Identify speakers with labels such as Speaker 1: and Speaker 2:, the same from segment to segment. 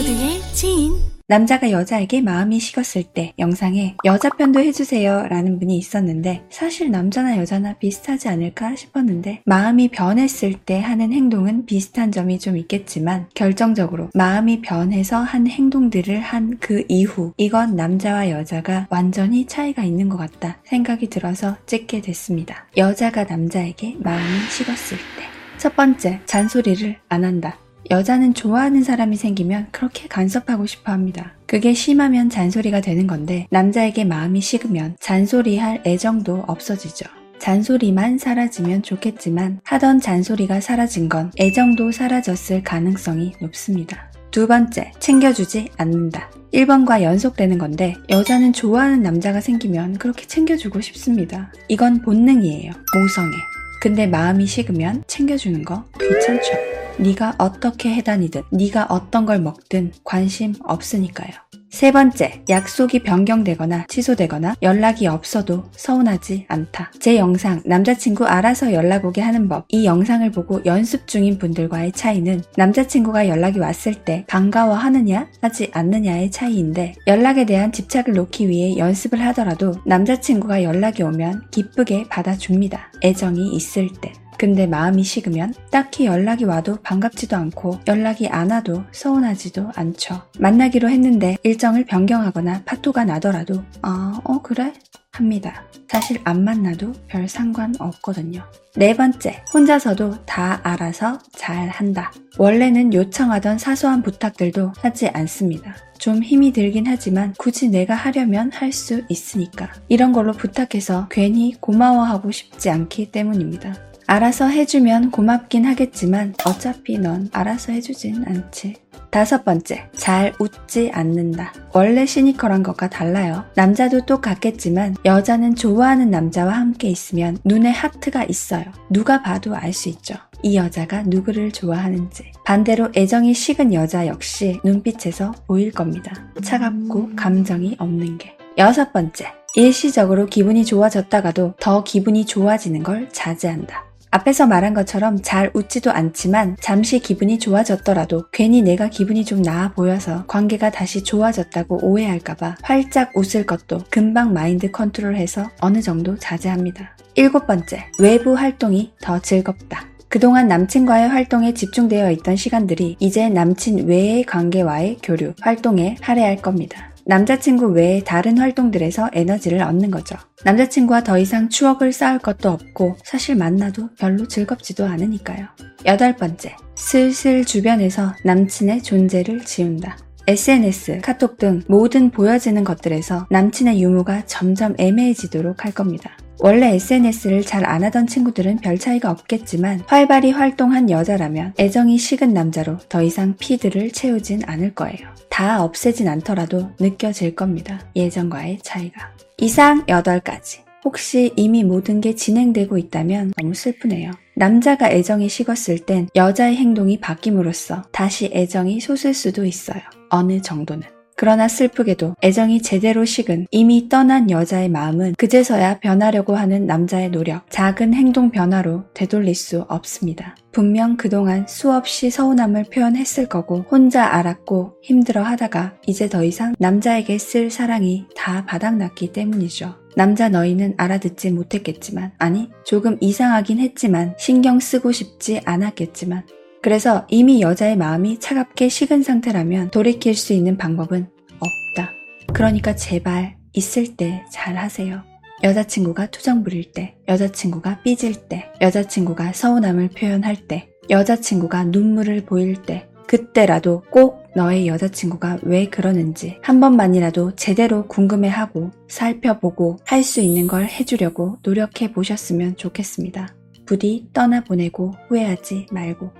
Speaker 1: 모두의 지인
Speaker 2: 남자가 여자에게 마음이 식었을 때 영상에 여자 편도 해주세요 라는 분이 있었는데 사실 남자나 여자나 비슷하지 않을까 싶었는데 마음이 변했을 때 하는 행동은 비슷한 점이 좀 있겠지만 결정적으로 마음이 변해서 한 행동들을 한 그 이후 이건 남자와 여자가 완전히 차이가 있는 것 같다 생각이 들어서 찍게 됐습니다. 여자가 남자에게 마음이 식었을 때 첫 번째 잔소리를 안 한다. 여자는 좋아하는 사람이 생기면 그렇게 간섭하고 싶어 합니다. 그게 심하면 잔소리가 되는 건데 남자에게 마음이 식으면 잔소리할 애정도 없어지죠. 잔소리만 사라지면 좋겠지만 하던 잔소리가 사라진 건 애정도 사라졌을 가능성이 높습니다. 두 번째, 챙겨주지 않는다. 1번과 연속되는 건데 여자는 좋아하는 남자가 생기면 그렇게 챙겨주고 싶습니다. 이건 본능이에요. 모성애. 근데 마음이 식으면 챙겨주는 거 귀찮죠. 네가 어떻게 해다니든 네가 어떤 걸 먹든 관심 없으니까요. 세 번째, 약속이 변경되거나 취소되거나 연락이 없어도 서운하지 않다. 제 영상 남자친구 알아서 연락 오게 하는 법. 이 영상을 보고 연습 중인 분들과의 차이는 남자친구가 연락이 왔을 때 반가워하느냐 하지 않느냐의 차이인데 연락에 대한 집착을 놓기 위해 연습을 하더라도 남자친구가 연락이 오면 기쁘게 받아줍니다. 애정이 있을 때. 근데 마음이 식으면 딱히 연락이 와도 반갑지도 않고 연락이 안 와도 서운하지도 않죠. 만나기로 했는데 일정을 변경하거나 파토가 나더라도 아, 어, 그래? 합니다. 사실 안 만나도 별 상관 없거든요. 네 번째, 혼자서도 다 알아서 잘 한다. 원래는 요청하던 사소한 부탁들도 하지 않습니다. 좀 힘이 들긴 하지만 굳이 내가 하려면 할 수 있으니까. 이런 걸로 부탁해서 괜히 고마워하고 싶지 않기 때문입니다. 알아서 해주면 고맙긴 하겠지만 어차피 넌 알아서 해주진 않지. 다섯 번째, 잘 웃지 않는다. 원래 시니컬한 것과 달라요. 남자도 똑같겠지만 여자는 좋아하는 남자와 함께 있으면 눈에 하트가 있어요. 누가 봐도 알 수 있죠. 이 여자가 누구를 좋아하는지. 반대로 애정이 식은 여자 역시 눈빛에서 보일 겁니다. 차갑고 감정이 없는 게. 여섯 번째, 일시적으로 기분이 좋아졌다가도 더 기분이 좋아지는 걸 자제한다. 앞에서 말한 것처럼 잘 웃지도 않지만 잠시 기분이 좋아졌더라도 괜히 내가 기분이 좀 나아 보여서 관계가 다시 좋아졌다고 오해할까봐 활짝 웃을 것도 금방 마인드 컨트롤해서 어느 정도 자제합니다. 일곱 번째, 외부 활동이 더 즐겁다. 그동안 남친과의 활동에 집중되어 있던 시간들이 이제 남친 외의 관계와의 교류, 활동에 할애할 겁니다. 남자친구 외에 다른 활동들에서 에너지를 얻는 거죠. 남자친구와 더 이상 추억을 쌓을 것도 없고 사실 만나도 별로 즐겁지도 않으니까요. 여덟 번째, 슬슬 주변에서 남친의 존재를 지운다. SNS, 카톡 등 모든 보여지는 것들에서 남친의 유무가 점점 애매해지도록 할 겁니다. 원래 SNS를 잘 안 하던 친구들은 별 차이가 없겠지만 활발히 활동한 여자라면 애정이 식은 남자로 더 이상 피드를 채우진 않을 거예요. 다 없애진 않더라도 느껴질 겁니다. 예전과의 차이가. 이상 8가지. 혹시 이미 모든 게 진행되고 있다면 너무 슬프네요. 남자가 애정이 식었을 땐 여자의 행동이 바뀜으로써 다시 애정이 솟을 수도 있어요. 어느 정도는. 그러나 슬프게도 애정이 제대로 식은 이미 떠난 여자의 마음은 그제서야 변하려고 하는 남자의 노력, 작은 행동 변화로 되돌릴 수 없습니다. 분명 그동안 수없이 서운함을 표현했을 거고 혼자 알았고 힘들어 하다가 이제 더 이상 남자에게 쓸 사랑이 다 바닥났기 때문이죠. 남자 너희는 알아듣지 못했겠지만, 아니, 조금 이상하긴 했지만, 신경 쓰고 싶지 않았겠지만, 그래서 이미 여자의 마음이 차갑게 식은 상태라면 돌이킬 수 있는 방법은 없다. 그러니까 제발 있을 때 잘 하세요. 여자친구가 투정 부릴 때, 여자친구가 삐질 때, 여자친구가 서운함을 표현할 때, 여자친구가 눈물을 보일 때, 그때라도 꼭 너의 여자친구가 왜 그러는지 한 번만이라도 제대로 궁금해하고 살펴보고 할 수 있는 걸 해주려고 노력해 보셨으면 좋겠습니다. 부디 떠나보내고 후회하지 말고.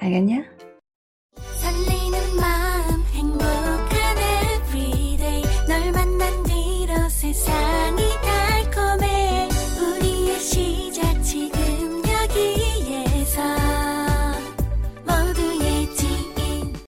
Speaker 2: 알겠냐?